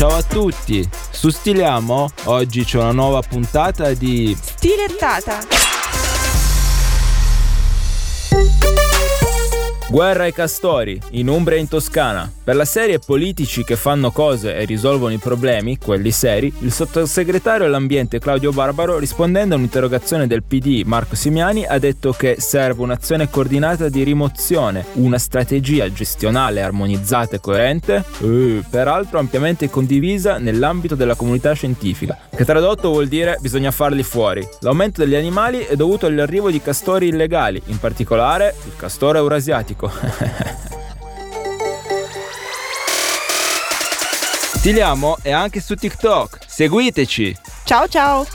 Ciao a tutti, su Stiliamo oggi c'è una nuova puntata di Stilettata. Guerra ai castori, in Umbria e in Toscana. Per la serie Politici che fanno cose e risolvono i problemi, quelli seri, il sottosegretario all'ambiente Claudio Barbaro, rispondendo a un'interrogazione del PD Marco Simiani, ha detto che serve un'azione coordinata di rimozione, una strategia gestionale armonizzata e coerente, eh, peraltro ampiamente condivisa nell'ambito della comunità scientifica, che tradotto vuol dire bisogna farli fuori. L'aumento degli animali è dovuto all'arrivo di castori illegali, in particolare il castoro eurasiatico amico. Stiliamo è anche su TikTok. Seguiteci! Ciao ciao!